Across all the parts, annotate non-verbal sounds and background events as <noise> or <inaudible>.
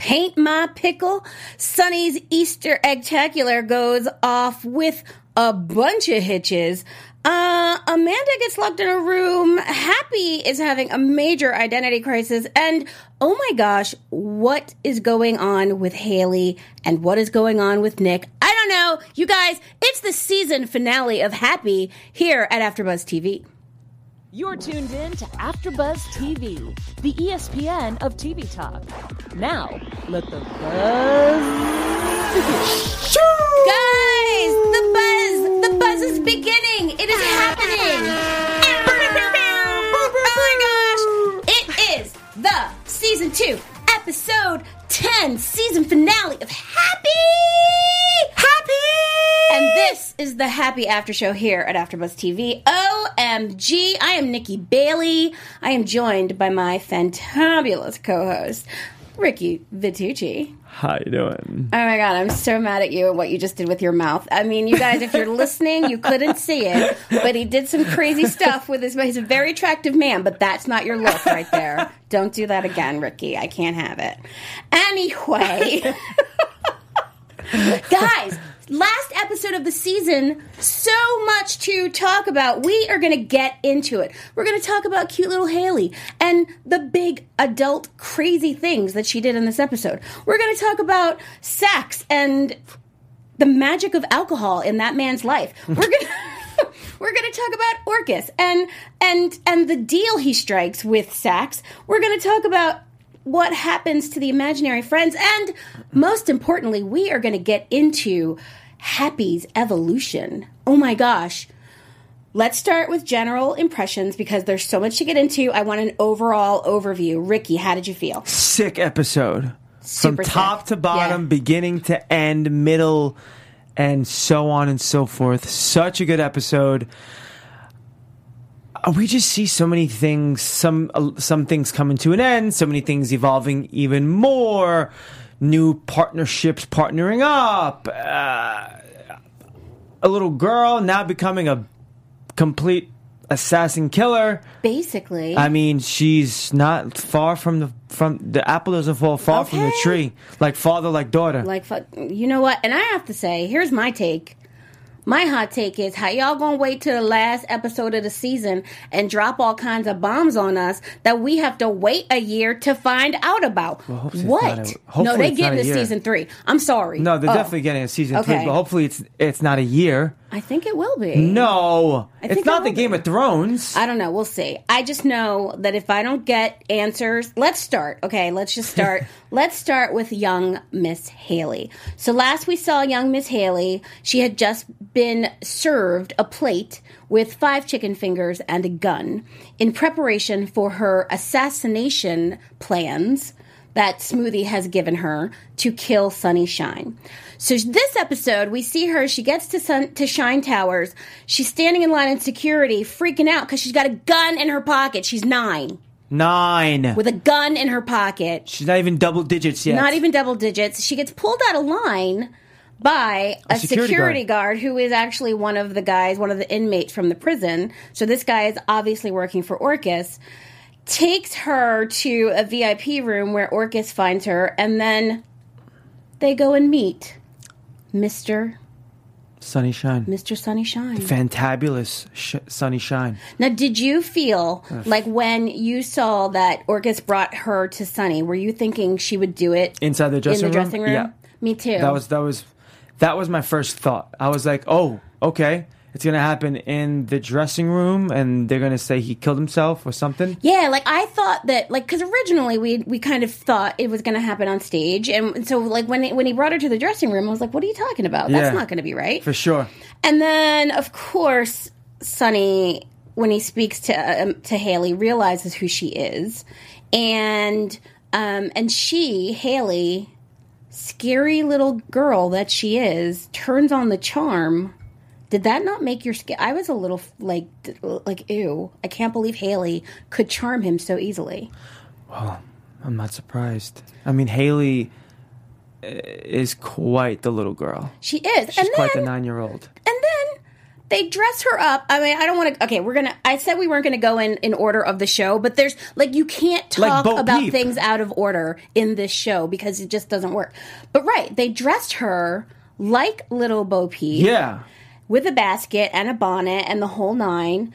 Paint my pickle. Sonny's Easter Eggtacular goes off with a bunch of hitches. Uh, Amanda gets locked in a room. Happy is having a major identity crisis. And oh my gosh, what is going on with Haley and what is going on with Nick? I don't know. You guys, it's the season finale of Happy here at AfterBuzz TV. You're tuned in to AfterBuzz TV, the ESPN of TV talk. Now, let the buzz begin. Guys, the buzz, the buzz is beginning. It is happening. oh my gosh. It is the season two, episode 10, season finale of Happy. Happy. And this is the happy after show here at AfterBuzz TV. OMG, I am Nikki Bailey. I am joined by my fantabulous co-host, Ricky Vitucci. How you doing? Oh my god, I'm so mad at you and what you just did with your mouth. I mean, you guys, if you're <laughs> listening, you couldn't see it, but he did some crazy stuff with his. He's a very attractive man, but that's not your look right there. Don't do that again, Ricky. I can't have it. Anyway, <laughs> guys. Last episode of the season, so much to talk about. We are going to get into it. We're going to talk about cute little Haley and the big adult crazy things that she did in this episode. We're going to talk about sex and the magic of alcohol in that man's life. <laughs> We're going <laughs> to we're going to talk about Orcus and and and the deal he strikes with Sax. We're going to talk about what happens to the imaginary friends and most importantly, we are going to get into Happy's evolution. Oh my gosh. Let's start with general impressions because there's so much to get into. I want an overall overview. Ricky, how did you feel? Sick episode. Super From top sick. to bottom, Yeah. beginning to end, middle, and so on and so forth. Such a good episode. Uh, We just see so many things, some uh, some things coming to an end, so many things evolving even more, new partnerships partnering up, uh, a little girl now becoming a complete assassin killer. Basically, I mean, she's not far from the from the apple doesn't fall far from the tree. Like father, like daughter. like you know what? And I have to say, here's my take. My hot take is how y'all gonna wait till the last episode of the season and drop all kinds of bombs on us that we have to wait a year to find out about. it's what? a- no, they it's get not a season three. I'm sorry. no, they're Oh, definitely getting a season three, but hopefully it's it's not a year. I think it will be. No, it's not the Game be. of Thrones. I don't know. We'll see. I just know that if I don't get answers, let's start. Okay, let's just start. <laughs> let's start with young Miss Haley. So last we saw young Miss Haley, she had just been served a plate with five chicken fingers and a gun in preparation for her assassination plans that Smoothie has given her to kill Sonny Shine. So this episode, we see her. She gets to Sun, to Shine Towers. She's standing in line in security, freaking out because she's got a gun in her pocket. She's nine Nine. with a gun in her pocket, She's not even double digits yet. not even double digits. She gets pulled out of line by a, security, security guard. who is actually one of the guys, one of the inmates from the prison. So this guy is obviously working for Orcus. Takes her to a VIP room where Orcus finds her, and then they go and meet Mister Sonny Shine. Mr. Sonny Shine. Fantabulous sh- Sonny Shine. Now, did you feel like when you saw that Orcus brought her to Sonny, were you thinking she would do it Inside the dressing in the room? dressing room? Yeah. Me too. That was that was that was my first thought. I was like, oh, okay, it's gonna happen in the dressing room, and they're gonna say he killed himself or something. Yeah, like I thought that, like, because originally we we kind of thought it was going to happen on stage, and so like when it, when he brought her to the dressing room, I was like, "What are you talking about? That's Yeah. not going to be right." For sure. And then, of course, Sonny, when he speaks to um, to Haley, realizes who she is, and um, and she, Haley, scary little girl that she is, turns on the charm. Did that not make your skin? I was a little like like ew. I can't believe Haley could charm him so easily. Well, I'm not surprised. I mean, Haley uh, is quite the little girl. She is, She's and quite then the nine year old. And then they dress her up. I mean, I don't want to. Okay, we're gonna. I said we weren't gonna go in in order of the show, but there's like you can't talk Bo about Peep. things out of order in this show because it just doesn't work. But right, they dressed her like little Bo Peep Yeah. With a basket and a bonnet and the whole nine,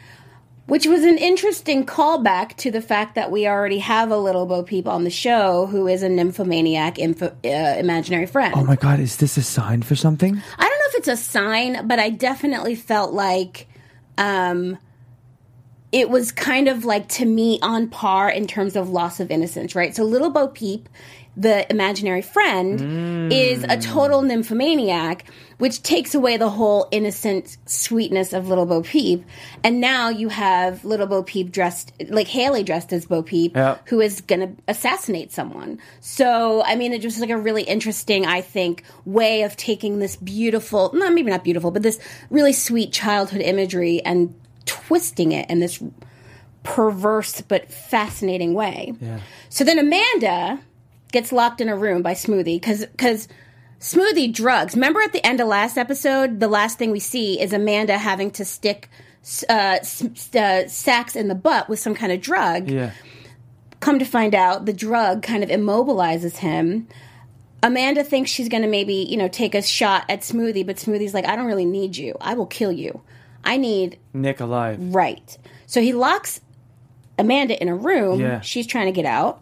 which was an interesting callback to the fact that we already have a little Bo Peep on the show who is a nymphomaniac info, uh, imaginary friend. Oh my god, is this a sign for something? I don't know if it's a sign, but I definitely felt like um, it was kind of like to me on par in terms of loss of innocence, right? So little Bo Peep, the imaginary friend, is a total nymphomaniac, which takes away the whole innocent sweetness of little Bo Peep. And now you have little Bo Peep dressed like Haley dressed as Bo Peep, Yeah. who is going to assassinate someone. So, I mean, it just like a really interesting, I think, way of taking this beautiful, no, maybe not beautiful, but this really sweet childhood imagery and twisting it in this perverse but fascinating way. Yeah. So then Amanda gets locked in a room by Smoothie because because Smoothie drugs. Remember at the end of last episode, the last thing we see is Amanda having to stick uh, uh, Sax in the butt with some kind of drug. Yeah. Come to find out, the drug kind of immobilizes him. Amanda thinks she's going to maybe, you know, take a shot at Smoothie, but Smoothie's like, I don't really need you. I will kill you. I need Nick alive. Right. So he locks Amanda in a room. Yeah. She's trying to get out.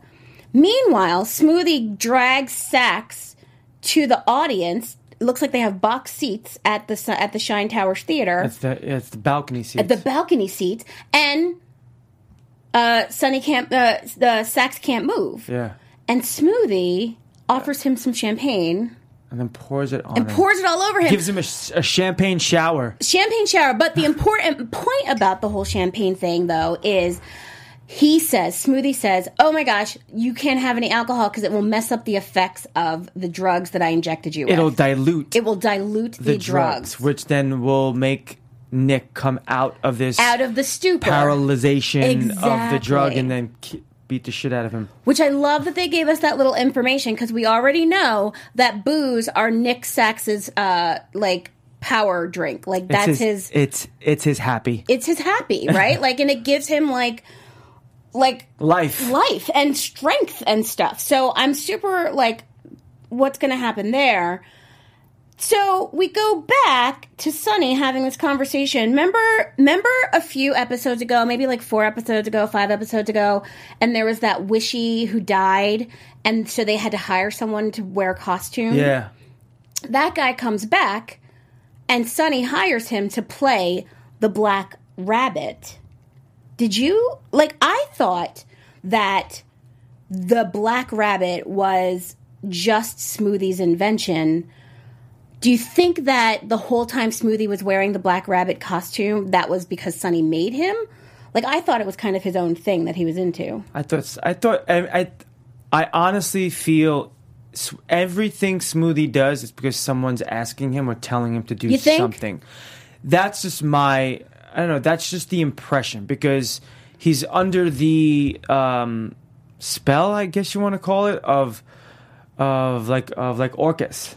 Meanwhile, Smoothie drags Sax to the audience. It looks like they have box seats at the at the Shine Towers Theater, It's the it's the balcony seat. At the balcony seats, and uh, Sonny can't. Uh, the Sax can't move, yeah. and Smoothie offers him some champagne And then pours it on and him. pours it all over him. Gives him a, a champagne shower. champagne shower. But the important point about the whole champagne thing, though, is he says, Smoothie says, "Oh my gosh, you can't have any alcohol because it will mess up the effects of the drugs that I injected you It'll with. dilute it will dilute the, the drugs, drugs, which then will make Nick come out of this out of the stupor." paralyzation of the drug and then beat the shit out of him. Which I love that they gave us that little information because we already know that booze are Nick Sax's uh, like power drink. Like that's it's his It's it's his happy it's his happy, right? <laughs> like, and it gives him like, like life. life and strength and stuff. So I'm super like, what's going to happen there? So we go back to Sonny having this conversation. Remember, remember a few episodes ago, maybe like four episodes ago, five episodes ago, and there was that wishy who died, and so they had to hire someone to wear a costume. Yeah. That guy comes back, and Sonny hires him to play the Black Rabbit. Did you like? I thought that the Black Rabbit was just Smoothie's invention. Do you think that the whole time Smoothie was wearing the Black Rabbit costume, that was because Sonny made him? Like I thought it was kind of his own thing that he was into. I thought I thought I I, I honestly feel everything Smoothie does is because someone's asking him or telling him to do something. That's just my I don't know. That's just the impression because he's under the um, spell, I guess you want to call it, of of like of like Orcus.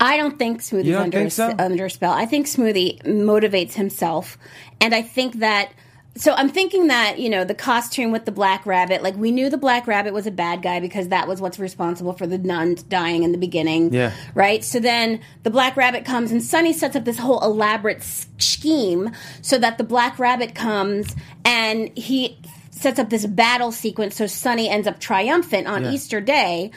I don't think Smoothie's don't under think so? under a spell. I think Smoothie motivates himself, and I think that. So I'm thinking that you know the costume with the black rabbit. Like we knew the black rabbit was a bad guy because that was what's responsible for the nuns dying in the beginning. Yeah. Right. So then the black rabbit comes, and Sonny sets up this whole elaborate scheme so that the black rabbit comes and he sets up this battle sequence. So Sonny ends up triumphant on Yeah. Easter Day.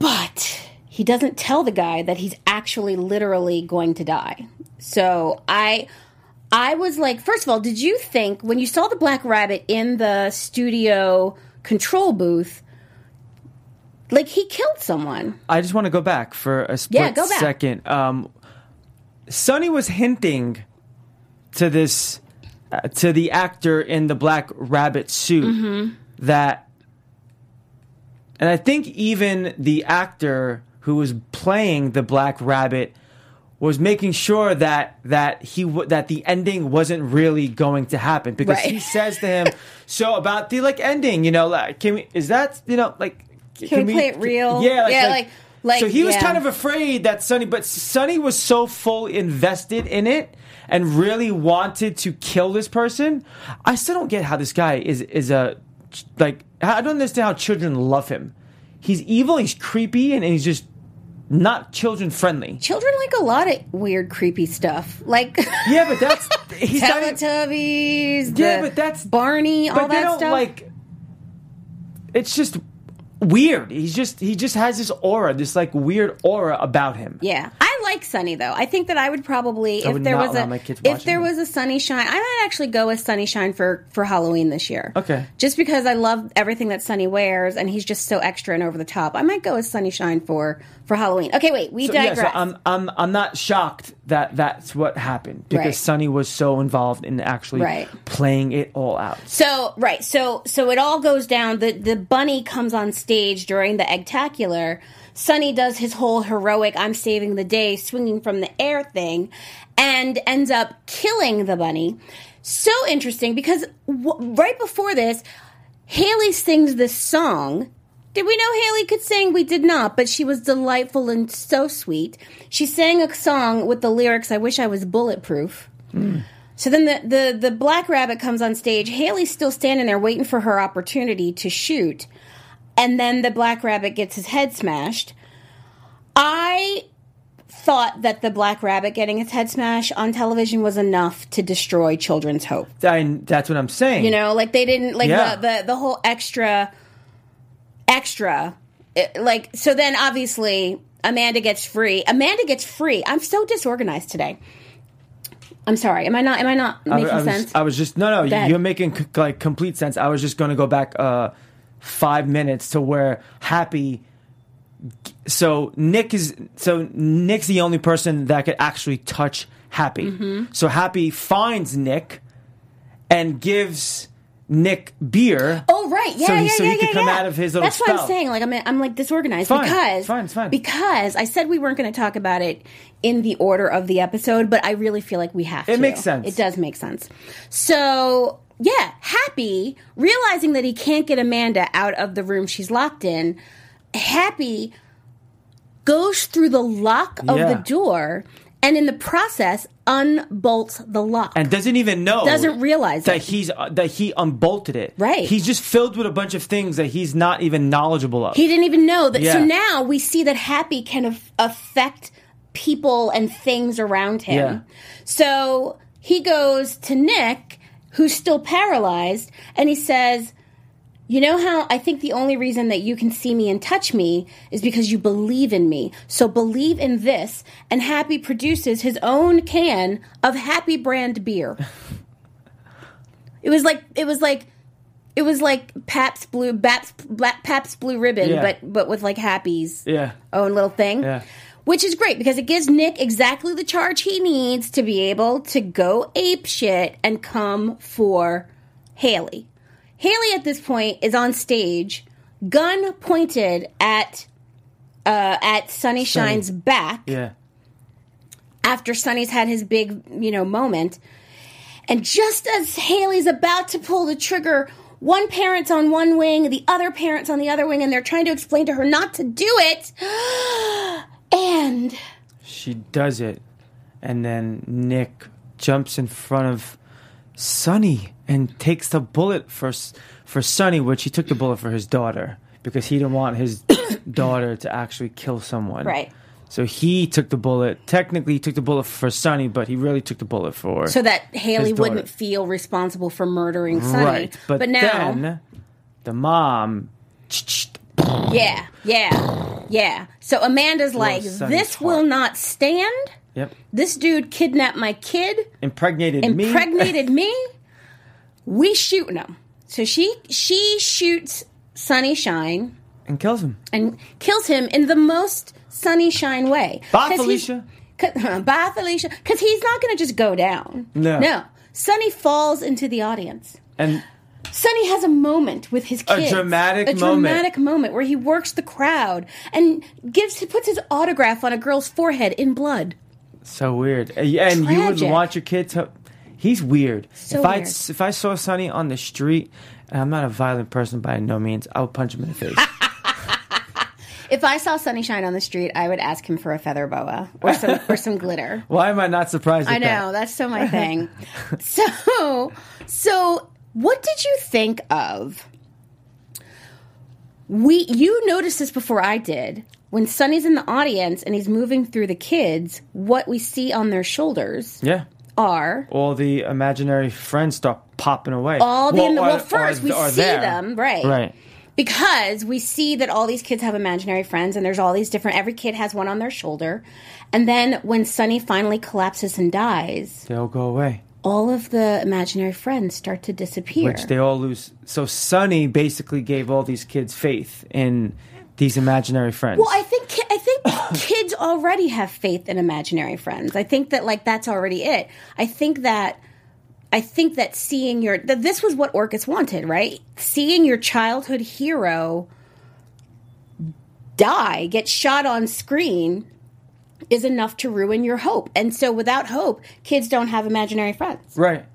But he doesn't tell the guy that he's actually literally going to die. So I I was like, first of all, did you think when you saw the black rabbit in the studio control booth like he killed someone? I just want to go back for a split Yeah, second. Um, Sonny was hinting to this uh, to the actor in the black rabbit suit Mm-hmm. that, and I think even the actor who was playing the black rabbit was making sure that that he w- that the ending wasn't really going to happen because Right. he says to him, <laughs> "So about the like ending, you know, like can we is that you know like Can we play it real? Yeah, like, Yeah, like, like- Like, so he was yeah. kind of afraid that Sonny, but Sonny was so full invested in it and really wanted to kill this person. I still don't get how this guy is is a like. I don't understand how children love him. He's evil. He's creepy, and he's just not children friendly. Children like a lot of weird, creepy stuff. Like Yeah, but that's <laughs> he's Teletubbies. Yeah, but that's- Barney. but all they that don't stuff. like. It's just weird. He's just he just has this aura, this like weird aura about him. Yeah, I like Sonny though. I think that I would probably, if would there not was allow a, my kids if watching there it. was a Sonny Shine, I might actually go with Sonny Shine for for Halloween this year. Okay. just because I love everything that Sonny wears, and he's just so extra and over the top. I might go with Sonny Shine for for Halloween. Okay, wait, we So, yeah, digress. so I'm I'm I'm not shocked that that's what happened because Right. Sonny was so involved in actually Right. playing it all out. So right, so so it all goes down. The the bunny comes on stage during the Eggtacular. Sonny does his whole heroic "I'm saving the day" swinging from the air thing, and ends up killing the bunny. So interesting because w- right before this, Haley sings this song. Did we know Haley could sing? We did not, but she was delightful and so sweet. She sang a song with the lyrics, I wish I was bulletproof. So then the, the, the black rabbit comes on stage. Haley's still standing there waiting for her opportunity to shoot. And then the black rabbit gets his head smashed. I thought that the black rabbit getting his head smashed on television was enough to destroy children's hope. I, that's what I'm saying. You know, like they didn't like Yeah. the, the the whole extra extra it- like so then obviously Amanda gets free. Amanda gets free. I'm so disorganized today. I'm sorry. Am I not am I not making I was, sense? I was just no no. You're making c- like complete sense. I was just going to go back uh, five minutes to where Happy. So Nick is so Nick's the only person that could actually touch Happy. Mm-hmm. So Happy finds Nick and gives Nick beer. Oh right, yeah, So he- yeah, so yeah, he could yeah, come yeah. out of his little That's what I'm saying. Like I'm, I'm like disorganized Fine, because fine, it's fine. because I said we weren't going to talk about it in the order of the episode, but I really feel like we have to. It makes sense. It does make sense. So yeah, Happy realizing that he can't get Amanda out of the room she's locked in. Happy goes through the lock of Yeah. the door and in the process unbolts the lock. and doesn't even know Doesn't realize that it. he's uh, that he unbolted it. Right. He's just filled with a bunch of things that he's not even knowledgeable of. He didn't even know that. So now we see that Happy can af- affect people and things around him. Yeah. So he goes to Nick, who's still paralyzed, and he says, You know how I think the only reason that you can see me and touch me is because you believe in me. So believe in this. And Happy produces his own can of Happy brand beer. <laughs> it was like, it was like, it was like Pabst Blue, Black, Pabst Blue Ribbon, Yeah. but but with like Happy's yeah. own little thing. Yeah. Which is great because it gives Nick exactly the charge he needs to be able to go ape shit and come for Haley. Haley at this point is on stage, gun pointed at uh, at Sonny Shine's back Yeah. after Sonny's had his big, you know, moment. And just as Haley's about to pull the trigger, one parent's on one wing, the other parent's on the other wing, and they're trying to explain to her not to do it. And She does it, and then Nick jumps in front of Sonny and takes the bullet for for Sonny, which he took the bullet for his daughter because he didn't want his <coughs> daughter to actually kill someone. Right. So he took the bullet. Technically, he took the bullet for Sonny, but he really took the bullet for so that Haley wouldn't feel responsible for murdering Sonny. right. But, now, then the mom. Yeah, yeah, yeah. So Amanda's like, this will not stand. Yep. This dude kidnapped my kid. Impregnated me. impregnated <laughs> me. We shooting him. So she she shoots Sonny Shine and kills him. and kills him in the most Sonny Shine way. Bye, 'Cause he's- Felicia. 'cause- <laughs> Bye, Felicia. Because he's not going to just go down. No. no. Sonny falls into the audience. And Sonny has a moment with his kids. A dramatic a moment. dramatic moment where he works the crowd and gives he puts his autograph on a girl's forehead in blood. So weird. And you you wouldn't want your kid to. He's weird. So if I if I saw Sonny on the street, and I'm not a violent person by no means, I would punch him in the face. <laughs> If I saw Sonny Shine on the street, I would ask him for a feather boa or some or some glitter. <laughs> Why am I not surprised? At I know that's so my <laughs> thing. so, so what did you think of? We you noticed this before I did. When Sonny's in the audience and he's moving through the kids, what we see on their shoulders Yeah. are All the imaginary friends start popping away. all the well, or- first or- we see there. them right Right. because we see that all these kids have imaginary friends and there's all these different every kid has one on their shoulder and then when Sonny finally collapses and dies They all go away. All of the imaginary friends start to disappear which they all lose. So Sonny basically gave all these kids faith in these imaginary friends. well I think I think <coughs> kids already have faith in imaginary friends I think that like that's already it I think that I think that seeing your that this was what Orcus wanted, right? Seeing your childhood hero die, get shot on screen is enough to ruin your hope. And so without hope, kids don't have imaginary friends. right.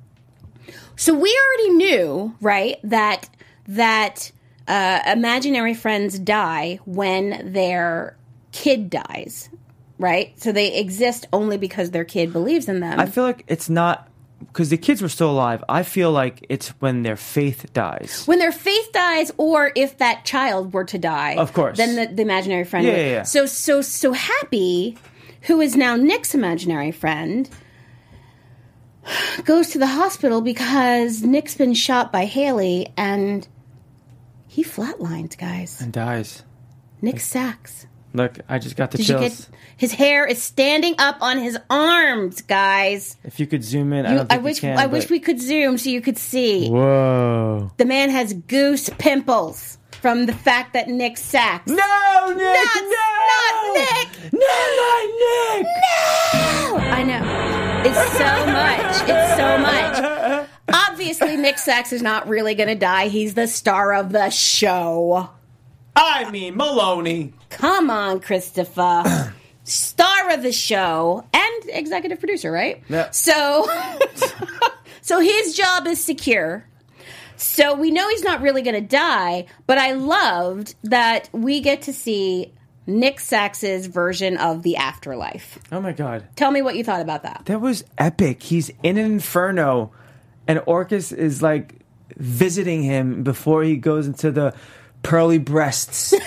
So we already knew, right, that that uh, imaginary friends die when their kid dies, right? So they exist only because their kid believes in them. I feel like it's not because the kids were still alive. I feel like it's when their faith dies. when their faith dies or if that child were to die Of course. then the, the imaginary friend Yeah, would. yeah, yeah. so so so happy who is now nick's imaginary friend goes to the hospital because nick's been shot by haley and he flatlines guys And dies. nick Sax Look, I just got the did you chills. get his hair is standing up on his arms guys if you could zoom in, I don't I wish you can, I wish we could zoom so you could see. Whoa! The man has goose pimples from the fact that Nick Sax. No, Nick! Not- no! not Nick! No, not Nick! No, I know. It's so much. It's so much. Obviously, Nick Sax is not really going to die. He's the star of the show. I mean Meloni. Come on, Christopher. <clears throat> star of the show and executive producer, right? Yeah. So, <laughs> so his job is secure. So we know he's not really going to die, but I loved that we get to see Nick Sax's version of the afterlife. Oh my god, Tell me what you thought about that. that was epic. He's in an inferno, and Orcus is like visiting him before he goes into the pearly breasts. <laughs>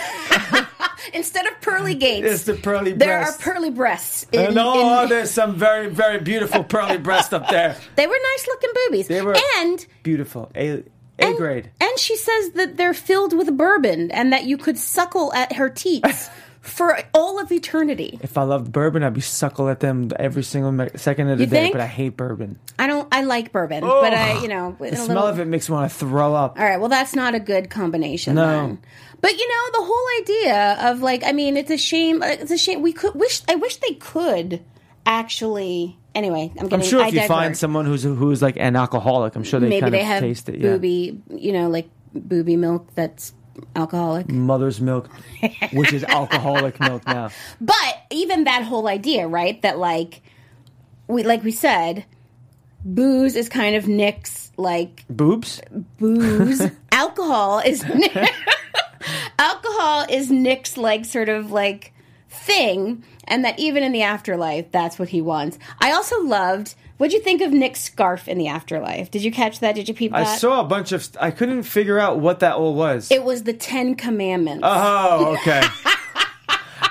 Instead of pearly gates, it's the pearly there breasts. are pearly breasts. In, and oh, in- there's some very, very beautiful pearly breasts up there. <laughs> they were nice looking boobies. They were and beautiful. A A and, grade. And she says that they're filled with bourbon and that you could suckle at her teats <laughs> for all of eternity. If I loved bourbon, I'd be suckle at them every single me- second of the You day. think? But I hate bourbon. I don't. I like bourbon, but I, you know, The smell of it makes me want to throw up. All right, well, that's not a good combination. No. then. but you know, the whole idea of like, I mean, it's a shame. Uh, it's a shame. We could wish. I wish they could actually. Anyway, I'm I'm getting. sure I if you find someone who's who's like an alcoholic, I'm sure they maybe kind they of have taste it. Yeah. booby, you know, like booby milk that's alcoholic. Mother's milk, which is alcoholic <laughs> milk now. But even that whole idea, right? That like we like we said, booze is kind of Nick's like Boobs? booze. <laughs> alcohol is <laughs> alcohol is Nick's like sort of like thing, and that even in the afterlife, that's what he wants. I also loved. What'd you think of Nick's scarf in the afterlife? Did you catch that? Did you peep I that? saw a bunch of. I couldn't figure out what that all was. it was the Ten Commandments. oh, <laughs> okay.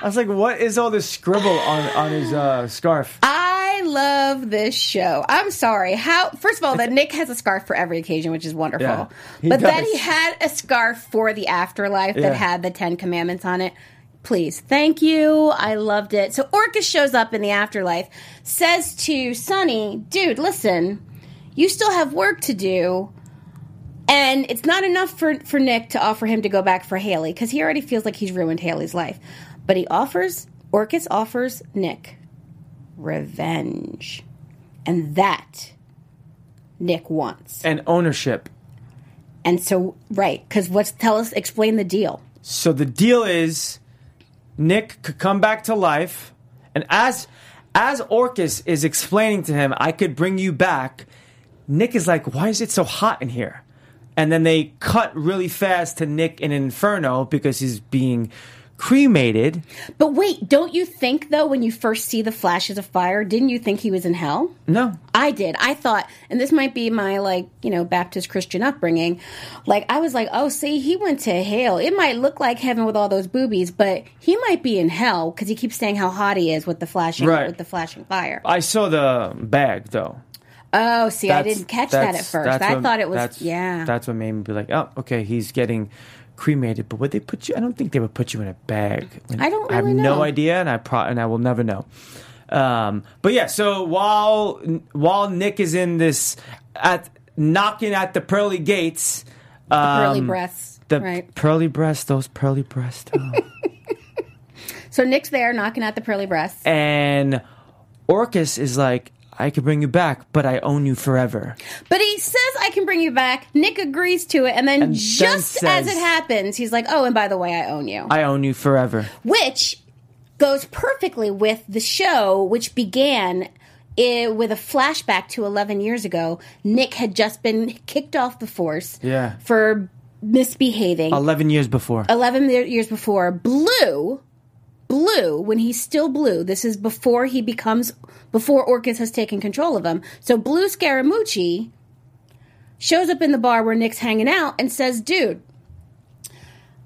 I was like, what is all this scribble on on his uh, scarf? I love this show. I'm sorry. How first of all, that Nick has a scarf for every occasion, which is wonderful. Yeah, but then he had a scarf for the afterlife Yeah. that had the Ten Commandments on it. Please, thank you. I loved it. So Orcus shows up in the afterlife, says to Sonny, "Dude, listen, you still have work to do." And it's not enough for, for Nick to offer him to go back for Haley because he already feels like he's ruined Haley's life. But he offers, Orcus offers Nick revenge. And that Nick wants. And ownership. And so, right, because what's, tell us, explain the deal. So the deal is, Nick could come back to life, and as as Orcus is explaining to him, I could bring you back. Nick is like, "Why is it so hot in here?" And then they cut really fast to Nick in Inferno because he's being cremated. But wait, don't you think though when you first see the flashes of fire, didn't you think he was in hell? No, I did. I thought, and this might be my like, you know, Baptist Christian upbringing. Like I was like, oh, see, he went to hell. It might look like heaven with all those boobies, but he might be in hell because he keeps saying how hot he is with the flashing Right. with the flashing fire. I saw the bag though. Oh, see, I didn't catch that at first. I what- thought it was that's, yeah. That's what made me be like, oh, okay, he's getting cremated. But would they put you? I don't think they would put you in a bag. I don't Really I have really no idea, and I pro- and I will never know. Um, but yeah, so while while Nick is in this at knocking at the pearly gates, um, pearly breasts, the right? pearly breasts, those pearly breasts. oh. <laughs> So Nick's there knocking at the pearly breasts. and Orcus is like, I could bring you back, but I own you forever. But he says, I can bring you back. Nick agrees to it. And then And then just as it happens, he's like, oh, and by the way, I own you. I own you forever. which goes perfectly with the show, which began i with a flashback to 11 years ago. Nick had just been kicked off the force Yeah. for misbehaving. 11 years before. 11 year- years before, Blue, Blue, when he's still Blue, this is before he becomes, before Orcus has taken control of him. So Blue Scaramucci shows up in the bar where Nick's hanging out and says, dude,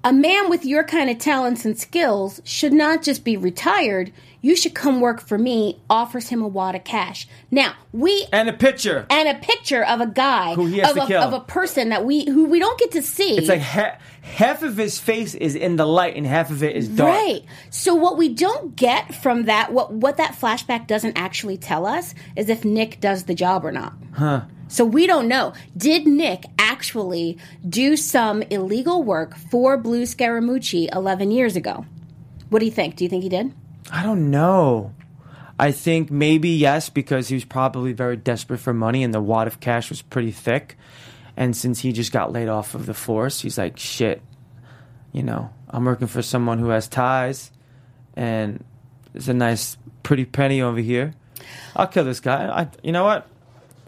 a man with your kind of talents and skills should not just be retired. You should come work for me. Offers him a wad of cash. Now we and a picture. and a picture of a guy Who he has of, to a, kill. of a person that we who we don't get to see. It's like ha- half of his face is in the light and half of it is dark. Right. So what we don't get from that, what what that flashback doesn't actually tell us, is if Nick does the job or not. Huh. So we don't know. Did Nick actually do some illegal work for Blue Scaramucci 11 years ago? What do you think? Do you think he did? I don't know. I think maybe yes, because he was probably very desperate for money and the wad of cash was pretty thick. And since he just got laid off of the force, he's like, shit, you know, I'm working for someone who has ties and it's a nice, pretty penny over here. I'll kill this guy. I, you know what?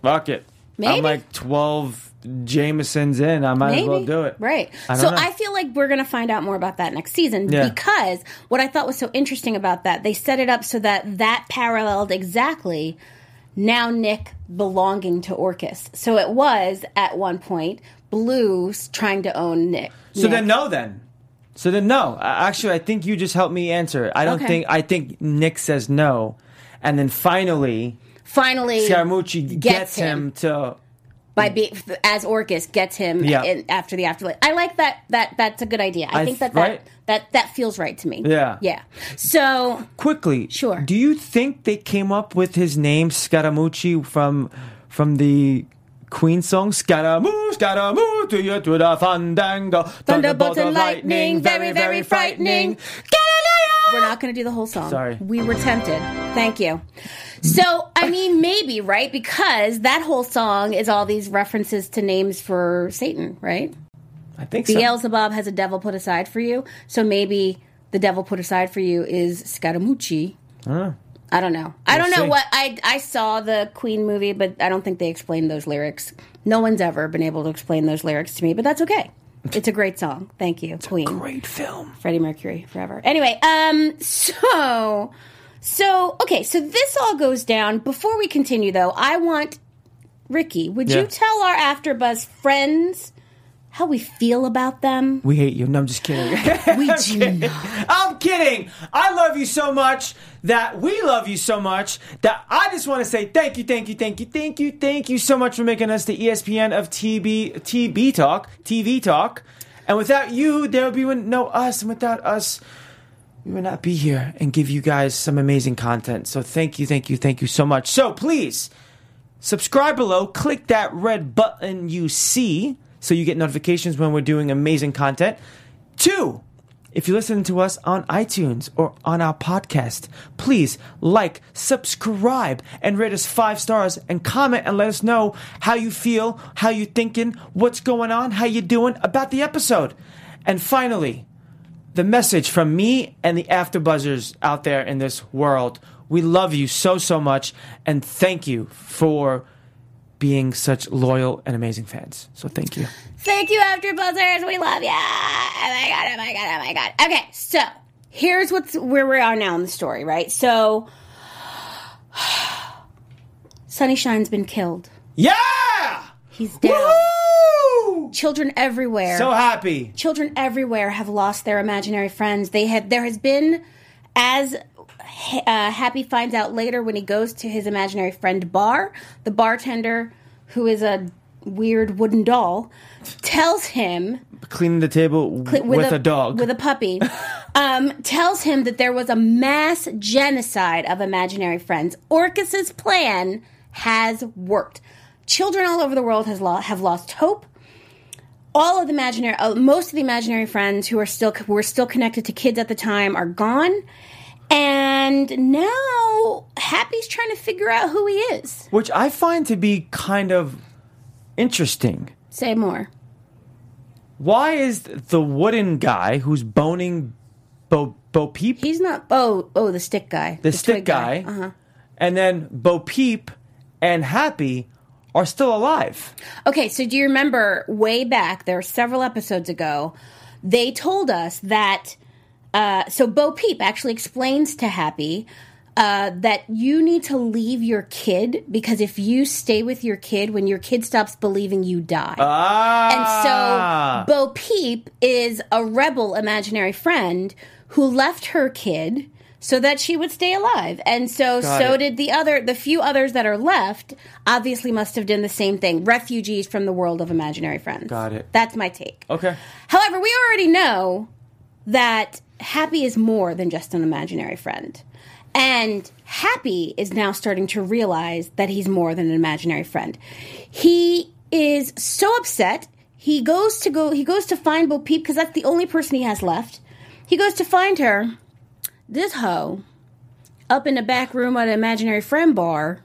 Fuck it. Maybe. I'm like 12 Jamesons in. I might as well do it. Right. I so know. I feel like we're going to find out more about that next season Yeah. because what I thought was so interesting about that, they set it up so that that paralleled exactly now Nick belonging to Orcus. So it was at one point Blues trying to own Nick. So Nick. then no then. So then no. Actually, I think you just helped me answer. it. I don't Okay. think I think Nick says no, and then finally finally Scaramucci gets, him. to. by being as Orcus gets him Yeah. in, after the afterlife. I like that. That that's a good idea. I, I think that that, right? that that feels right to me. Yeah. Yeah. So Quickly, Sure. Do you think they came up with his name Scaramucci from from the Queen song Scaramouche, Scaramouche, to you to the fandango, Thunderbolts and lightning, very, very frightening. We're not going to do the whole song. Sorry. We were tempted. Thank you. So, I mean, maybe, right? Because that whole song is all these references to names for Satan, right? I think so. Beelzebub has a devil put aside for you. So maybe the devil put aside for you is Scaramucci. I don't know. I don't know see. what I I saw the Queen movie, but I don't think they explained those lyrics. No one's ever been able to explain those lyrics to me, but that's okay. <laughs> It's a great song. Thank you, Queen. Great film. Freddie Mercury forever. Anyway, um, so, so okay, so this all goes down. Before we continue, though, I want Ricky. Would Yeah. you tell our AfterBuzz friends how we feel about them? We hate you. No, I'm just kidding. <laughs> We do not. I'm kidding. I love you so much that we love you so much that I just want to say thank you, thank you, thank you, thank you, thank you so much for making us the ESPN of TB TB Talk, TV Talk. And without you, there would be no us, and without us, we would not be here and give you guys some amazing content. So thank you, thank you, thank you so much. So please subscribe below, click that red button you see so you get notifications when we're doing amazing content. Two, if you're listening to us on iTunes or on our podcast, please like, subscribe, and rate us five stars and comment and let us know how you feel, how you're thinking, what's going on, how you're doing about the episode. And finally, the message from me and the afterbuzzers out there in this world. We love you so so much and thank you for being such loyal and amazing fans. So thank you. Thank you, AfterBuzzers. We love you. Oh my god! Oh my god! Oh my god! Okay, so here's what's where we are now in the story, right? So, <sighs> Sonny Shine's been killed. Yeah! He's down. Woo! Children everywhere. So happy. children everywhere have lost their imaginary friends. They had there has been as uh, Happy finds out later when he goes to his imaginary friend bar, the bartender who is a weird wooden doll tells him Cleaning the table with, a, dog. with a puppy. <laughs> Um, tells him that there was a mass genocide of imaginary friends. Orcus's plan has worked. Children all over the world has lo- have lost hope. All of the imaginary uh, most of the imaginary friends who are still who were still connected to kids at the time are gone and now happy's trying to figure out who he is. Which I find to be kind of interesting. say more. Why is the wooden guy who's boning Bo Bo Peep, he's not oh oh the stick guy. The, stick twig guy, uh-huh. And then Bo Peep and Happy are still alive? Okay, so do you remember way back, there were several episodes ago, they told us that, uh, so Bo Peep actually explains to Happy uh, that you need to leave your kid because if you stay with your kid, when your kid stops believing, you die. Ah, And so Bo Peep is a rebel imaginary friend who left her kid so that she would stay alive. And so Got so it. did the other the few others that are left obviously must have done the same thing. Refugees from the world of imaginary friends. Got it. That's my take. okay. However, we already know that Happy is more than just an imaginary friend. And Happy is now starting to realize that he's more than an imaginary friend. He is so upset. He goes to go he goes to find Bo Peep because that's the only person he has left. He goes to find her. This hoe up in the back room at an imaginary friend bar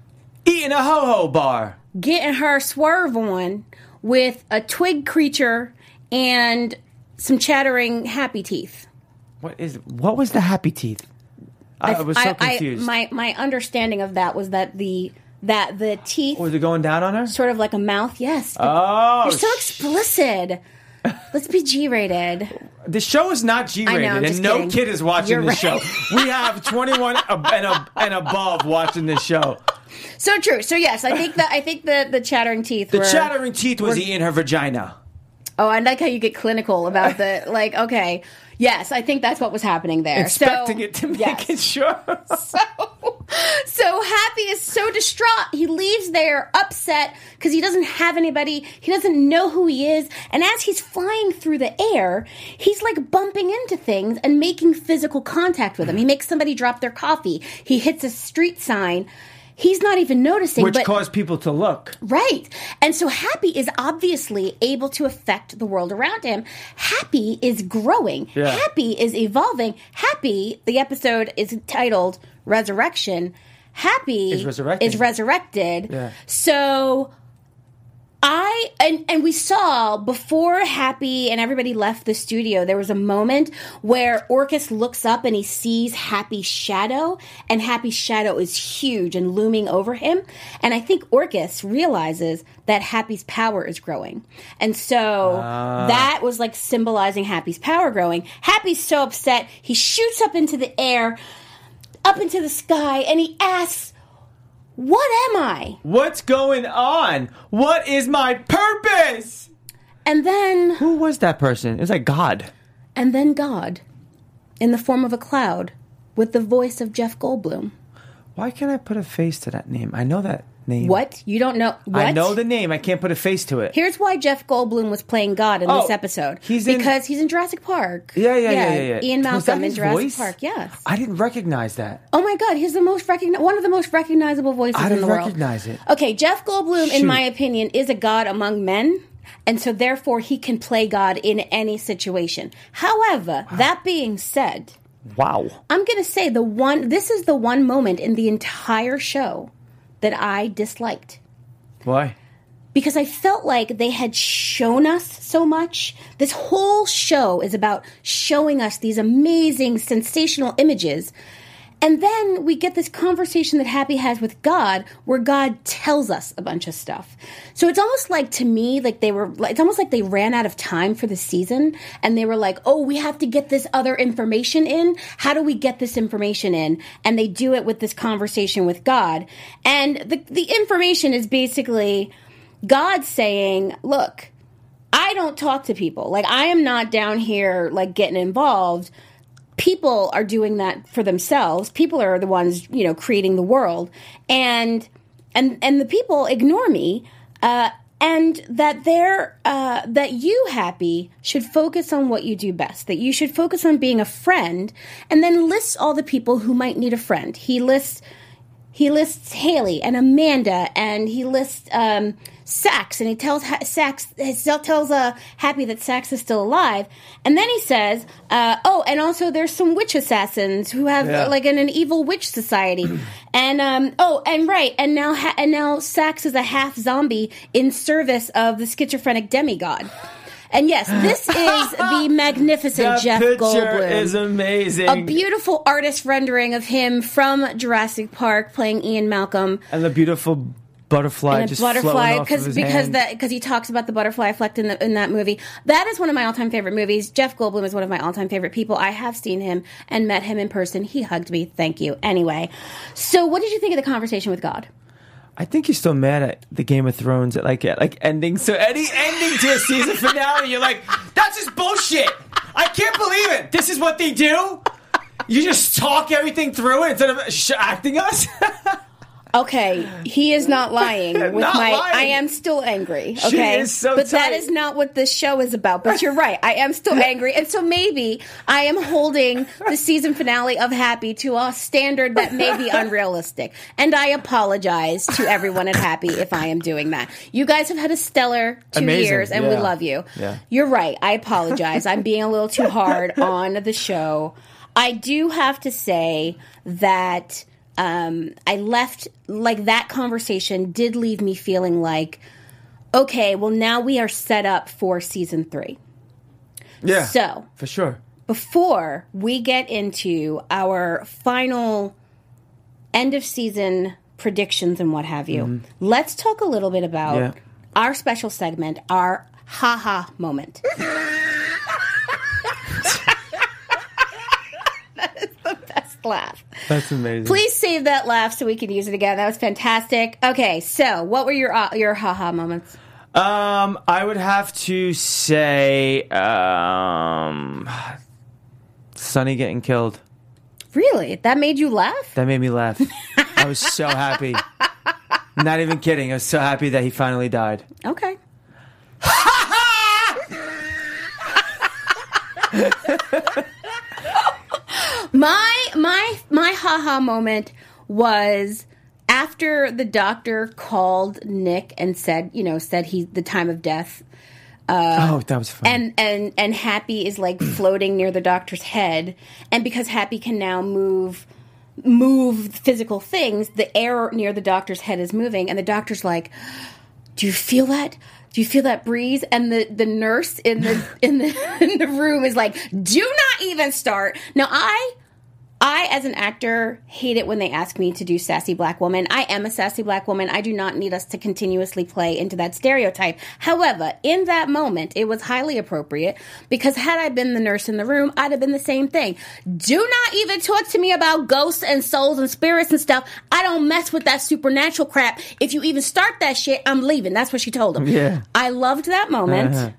Eating a ho ho bar. getting her swerve on with a twig creature and some chattering happy teeth. What is? What was the happy teeth? I, was so I- confused. my my understanding of that was that the that the teeth was it going down on her? sort of like a mouth. Yes, Oh, you're so explicit. Let's be G rated. The show is not G rated, and just no kidding. kid is watching You're this right. show. <laughs> We have 21 and, ab- and above watching this show. So true. So yes, I think that I think the the chattering teeth. The were, chattering teeth was eating her vagina. Oh, I like how you get clinical about the <laughs> like. Okay, yes, I think that's what was happening there. Expecting so, it to make yes. it sure. <laughs> so, so happy is so distraught. He leaves there upset because he doesn't have anybody. He doesn't know who he is. And as he's flying through the air, he's like bumping into things and making physical contact with them. He makes somebody drop their coffee. He hits a street sign. He's not even noticing. Which but caused people to look. Right. And so Happy is obviously able to affect the world around him. Happy is growing. Yeah. Happy is evolving. Happy, the episode is titled Resurrection. Happy Is resurrecting. is resurrected. Yeah. So I and and we saw before Happy and everybody left the studio, there was a moment where Orcus looks up and he sees Happy's shadow, and Happy's shadow is huge and looming over him. And I think Orcus realizes that Happy's power is growing. And so ah. that was like symbolizing Happy's power growing. Happy's so upset, he shoots up into the air, up into the sky, and he asks, What am I? What's going on? What is my purpose? And then Who was that person? It was like God. And then God, in the form of a cloud, with the voice of Jeff Goldblum. Why can't I put a face to that name? I know that name. What? You don't know? What? I know the name. I can't put a face to it. Here's why Jeff Goldblum was playing God in Oh, this episode. he's in- because he's in Jurassic Park. Yeah, yeah, yeah, yeah. yeah. Ian Was that Malcolm in his Jurassic voice? Park. Yes. I didn't recognize that. Oh my God, he's the most recogni- one of the most recognizable voices I in didn't the world. I recognize it. Okay, Jeff Goldblum, in my opinion, is a god among men, and so therefore he can play God in any situation. However, that being said, Wow. I'm going to say the one, this is the one moment in the entire show that I disliked Why? because I felt like they had shown us so much. This whole show is about showing us these amazing, sensational images. And then we get this conversation that Happy has with God where God tells us a bunch of stuff. So it's almost like to me, like they were, it's almost like they ran out of time for the season and they were like, oh, we have to get this other information in. How do we get this information in? And they do it with this conversation with God. And the, the information is basically God saying, look, I don't talk to people. Like I am not down here like getting involved people are doing that for themselves. People are the ones, you know, creating the world, and and and the people ignore me. Uh, and that they're uh, that you happy should focus on what you do best that you should focus on being a friend and then lists all the people who might need a friend he lists he lists haley and amanda and he lists um, Sax, and he tells ha- Sax, he tells uh, Happy that Sax is still alive, and then he says, uh, "Oh, and also there's some witch assassins who have Yeah. like an, an evil witch society, <clears throat> and um, oh, and right, and now ha- and now Sax is a half zombie in service of the schizophrenic demigod." And yes, this is the <laughs> magnificent That Jeff picture Goldblum is amazing. a beautiful artist rendering of him from Jurassic Park playing Ian Malcolm and the beautiful butterfly and a butterfly of because hand. that because he talks about the butterfly effect in, the, in that movie. That is one of my all time favorite movies. Jeff Goldblum is one of my all time favorite people. I have seen him and met him in person. He hugged me. Thank you. Anyway, so what did you think of the conversation with God? I think you're still mad at the Game of Thrones at like at like ending. So any ending to a season finale, you're like, that's just bullshit. I can't believe it. This is what they do. You just talk everything through it instead of sh- acting us. <laughs> Okay, he is not <laughs> lying with Not my. lying. I am still angry. She Okay, is so but that tight. is not what this show is about. But you're right. I am still angry, and so maybe I am holding the season finale of Happy to a standard that may be unrealistic. And I apologize to everyone at Happy if I am doing that. You guys have had a stellar two Amazing, years, and we love you. Yeah. You're right. I apologize. I'm being a little too hard <laughs> on the show. I do have to say that um, I left, like, that conversation did leave me feeling like, okay, well, now we are set up for season three. yeah, So, for sure. before we get into our final end of season predictions and what have you, let's talk a little bit about Mm-hmm. Yeah. our special segment, our haha moment. <laughs> that is the best laugh. That's amazing. Please save that laugh so we can use it again. That was fantastic. Okay, so what were your uh, your haha moments? Um, I would have to say, um, Sonny getting killed. Really, that made you laugh? That made me laugh. I was so happy. <laughs> Not even kidding. I was so happy that he finally died. Okay. <laughs> <laughs> my my my haha moment was after the doctor called Nick and said, you know, said he the time of death uh, oh, that was fun. and and and Happy is like <clears throat> floating near the doctor's head, and because Happy can now move move physical things, the air near the doctor's head is moving, and the doctor's like, "Do you feel that? Do you feel that breeze?" And the the nurse in the in the <laughs> in the room is like, "Do not even start." Now I. I, as an actor, hate it when they ask me to do sassy black woman. I am a sassy black woman. I do not need us to continuously play into that stereotype. However, in that moment, it was highly appropriate because had I been the nurse in the room, I'd have been the same thing. Do not even talk to me about ghosts and souls and spirits and stuff. I don't mess with that supernatural crap. If you even start that shit, I'm leaving. That's what she told him. Yeah. I loved that moment. Uh-huh.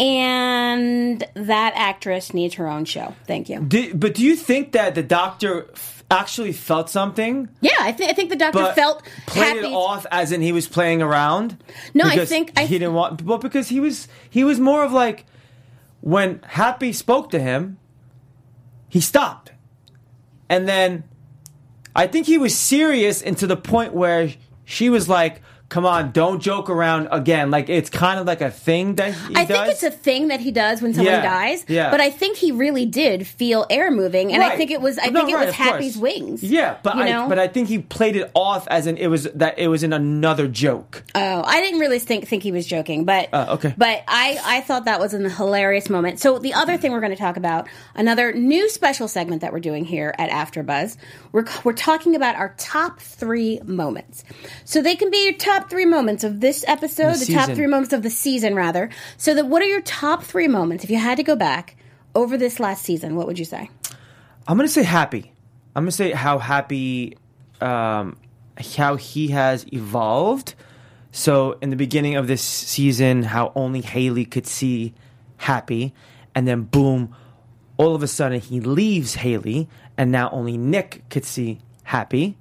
And that actress needs her own show. Thank you. Do- but do you think that the doctor f- actually felt something, Yeah, I, th- I think the doctor but felt played happy. it off as in he was playing around? No, I think- I he didn't want. Well, because he was he was more of like when Happy spoke to him, he stopped, and then I think he was serious and to the point where she was like, come on, don't joke around again. Like it's kind of like a thing that he I does. think it's a thing that he does when someone Yeah, dies. yeah. But I think he really did feel air moving, and I Right. think it was. I No, think it was of course. Happy's wings. Yeah, but you I know? but I think he played it off as in it was that it was in another joke. Oh, I didn't really think think he was joking, but Uh, okay. But I I thought that was a hilarious moment. So the other thing we're going to talk about another new special segment that we're doing here at AfterBuzz. We're we're talking about our top three moments. So they can be your top three moments of this episode, the, The top three moments of the season, rather. So that what are your top three moments if you had to go back over this last season? What would you say? I'm gonna say happy. I'm gonna say how happy, um, how he has evolved. So in the beginning of this season, how only Haley could see happy, and then boom, all of a sudden he leaves Haley, and now only Nick could see happy,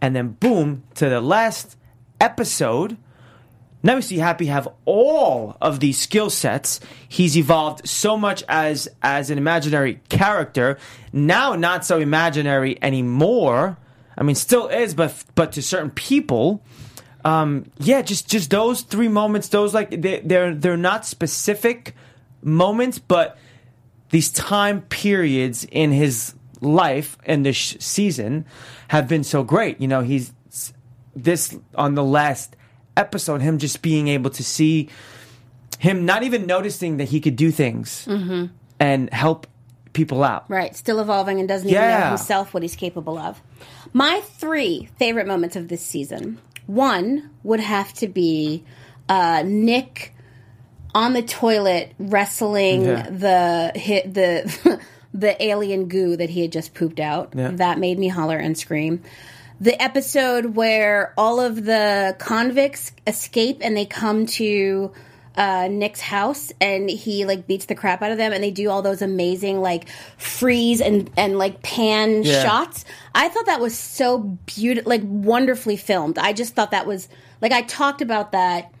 and then boom to the last episode. Now we see Happy have all of these skill sets. He's evolved so much as as an imaginary character. Now not so imaginary anymore. I mean, still is, but but to certain people, um, yeah, just just those three moments. Those like they, they're they're not specific moments, but these time periods in his life and this sh- season have been so great. You know, he's this on the last episode, him just being able to see him not even noticing that he could do things and help people out. Right, still evolving and doesn't even know himself what he's capable of. My three favorite moments of this season. One would have to be uh, Nick on the toilet wrestling Yeah. the hit the <laughs> the alien goo that he had just pooped out. Yeah. That made me holler and scream. The episode where all of the convicts escape and they come to uh, Nick's house and he like beats the crap out of them and they do all those amazing like freeze and and like pan Yeah. shots. I thought that was so beautiful, like wonderfully filmed. I just thought that was like I talked about that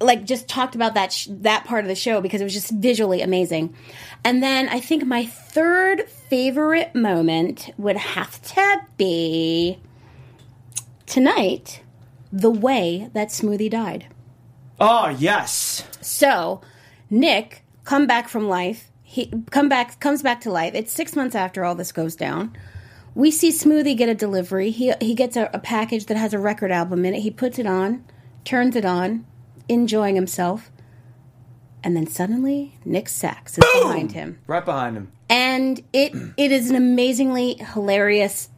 like just talked about that sh- that part of the show because it was just visually amazing. And then I think my third favorite moment would have to be tonight, the way that Smoothie died. Oh yes, So, Nick come back from life. He come back comes back to life. It's six months after all this goes down. We see Smoothie get a delivery. He he gets a, a package that has a record album in it. He puts it on, turns it on, enjoying himself, and then suddenly Nick Sax is behind him, right behind him. and it <clears throat> it is an amazingly hilarious,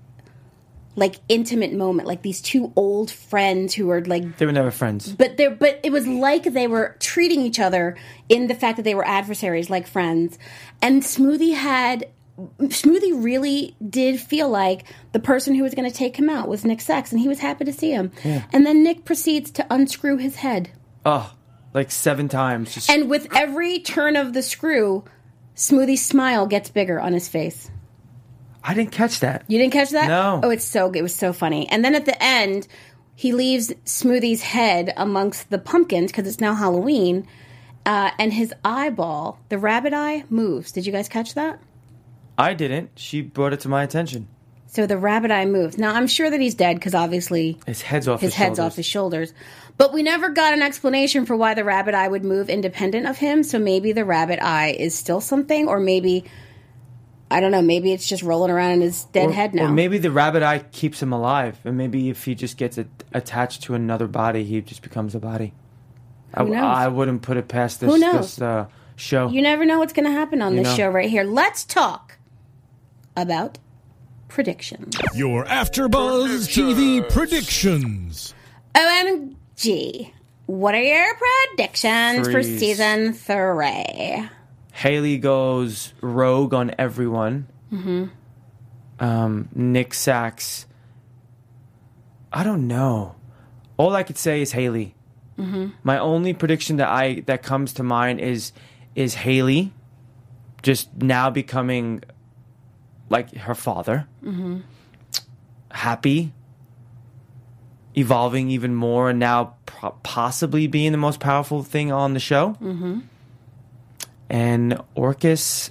like intimate moment. Like these two old friends who are like They were never friends. but there but it was like they were treating each other in the fact that they were adversaries like friends. And smoothie had smoothie really did feel like the person who was going to take him out was nick Sax and he was happy to see him. And then nick proceeds to unscrew his head. Oh, like seven times. Just and with every turn of the screw smoothie's smile gets bigger on his face I didn't catch that. You didn't catch that? No. Oh, it's so it was so funny. And then at the end, he leaves Smoothie's head amongst the pumpkins because it's now Halloween, uh, and his eyeball, the rabbit eye, moves. Did you guys catch that? I didn't. She brought it to my attention. So the rabbit eye moves. Now I'm sure that he's dead because obviously His head's off. his his, head's shoulders. off his shoulders. But we never got an explanation for why the rabbit eye would move independent of him. So maybe the rabbit eye is still something, or maybe I don't know. Maybe it's just rolling around in his dead Or- head now. Or maybe the rabbit eye keeps him alive, and maybe if he just gets it attached to another body, he just becomes a body. I, knows? I wouldn't put it past this, Who knows? this uh, show. You never know what's going to happen on You this know. show right here. Let's talk about predictions. Your AfterBuzz TV predictions. OMG. What are your predictions for season three? Haley goes rogue on everyone. Mm-hmm. Um, Nick Sax. I don't know. All I could say is Haley. Mm-hmm. My only prediction that I that comes to mind is is Haley just now becoming like her father. Mm-hmm. Happy, evolving even more, and now pro- possibly being the most powerful thing on the show mm-hmm. and Orcus.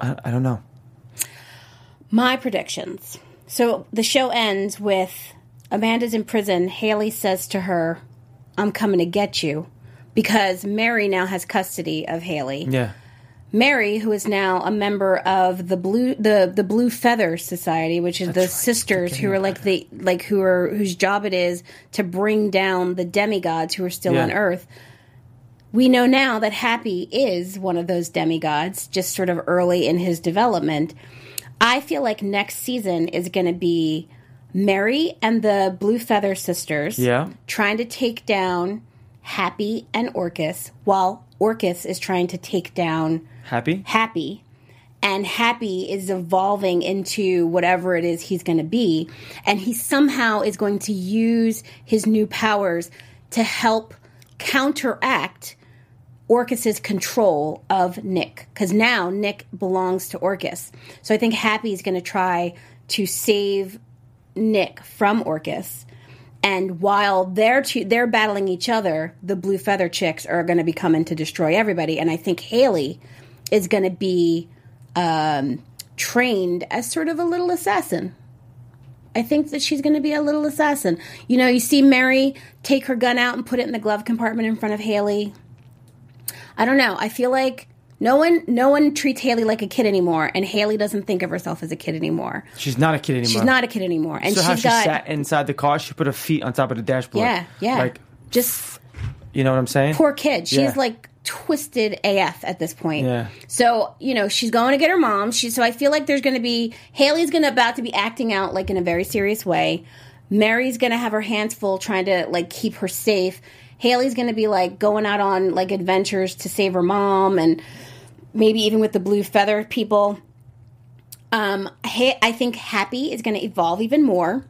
I, I don't know. My predictions. So the show ends with Amanda's in prison, Haley says to her, I'm coming to get you because Mary now has custody of Haley. Yeah. Mary, who is now a member of the blue the the Blue Feather Society, which is the right, sisters who are like the like who are whose job it is to bring down the demigods who are still Yeah. on Earth. We know now that Happy is one of those demigods, just sort of early in his development. I feel like next season is going to be Mary and the Blue Feather sisters Yeah. trying to take down Happy and Orcus, while Orcus is trying to take down Happy? Happy. And Happy is evolving into whatever it is he's going to be. And he somehow is going to use his new powers to help counteract Orcus's control of Nick. Because now Nick belongs to Orcus. So I think Happy is going to try to save Nick from Orcus. And while they're they're battling each other, the blue feather chicks are going to be coming to destroy everybody. And I think Haley is going to be um, trained as sort of a little assassin. I think that she's going to be a little assassin. You know, you see Mary take her gun out and put it in the glove compartment in front of Haley. I don't know. I feel like no one no one treats Haley like a kid anymore, and Haley doesn't think of herself as a kid anymore. She's not a kid anymore. She's not a kid anymore, and So how she got sat inside the car, she put her feet on top of the dashboard. yeah, yeah, Like, just you know what I'm saying? poor kid. She's Yeah. like twisted AF at this point. Yeah. So you know she's going to get her mom. She so I feel like there's going to be Haley's going to about to be acting out like in a very serious way. Mary's going to have her hands full trying to like keep her safe. Haley's going to be like going out on like adventures to save her mom and maybe even with the blue feather people. Um, I think Happy is going to evolve even more.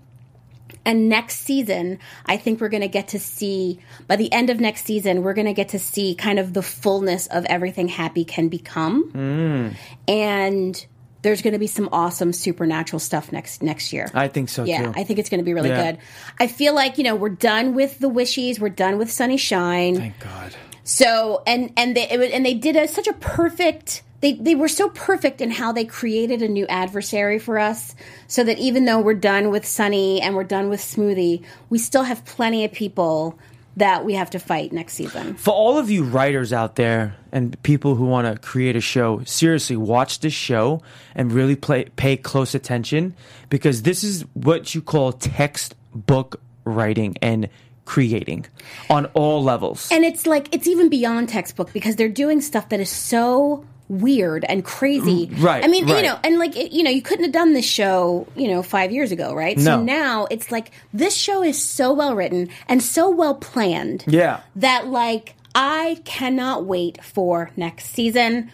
And next season, I think we're going to get to see, by the end of next season, we're going to get to see kind of the fullness of everything Happy can become. And there's going to be some awesome supernatural stuff next next year. I think so yeah, too. I think it's going to be really Yeah. good. I feel like, you know, we're done with the wishies, we're done with Sonny Shine. Thank God. So and and they it and they did a, such a perfect. They they were so perfect in how they created a new adversary for us, so that even though we're done with Sonny and we're done with Smoothie, we still have plenty of people that we have to fight next season. For all of you writers out there and people who want to create a show, seriously, watch this show and really play, pay close attention because this is what you call textbook writing and creating on all levels. And it's like it's even beyond textbook because they're doing stuff that is so weird and crazy. Mm, right, I mean, you know, and like it, you know, you couldn't have done this show, you know, 5 years ago, right? So now it's like this show is so well written and so well planned. yeah. that like I cannot wait for next season.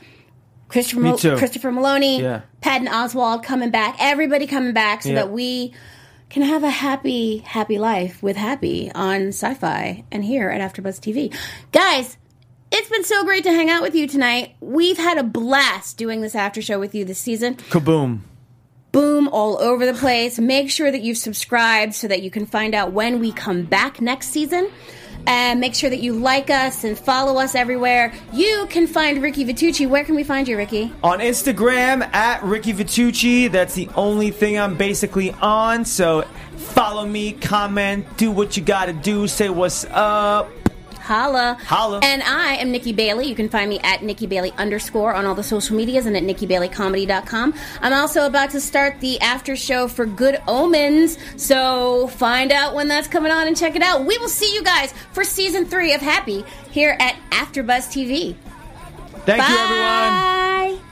Christopher Me too. Christopher Meloni, Yeah. Patton Oswalt coming back, everybody coming back so Yeah. that we can have a happy, happy life with Happy on Syfy and here at AfterBuzz TV, guys. It's been so great to hang out with you tonight. We've had a blast doing this after show with you this season Kaboom. boom all over the place. Make sure that you've subscribed so that you can find out when we come back next season. And make sure that you like us and follow us everywhere. You can find Ricky Vitucci. Where can we find you, Ricky? On Instagram at Ricky Vitucci. That's the only thing I'm basically on. So follow me, comment, do what you gotta do, say what's up. Holla. Holla. And I am Nikki Bailey. You can find me at Nikki Bailey underscore on all the social medias and at NikkiBaileyComedy.com. I'm also about to start the after show for Good Omens. So find out when that's coming on and check it out. We will see you guys for season three of Happy here at AfterBuzz TV. Thank you, everyone.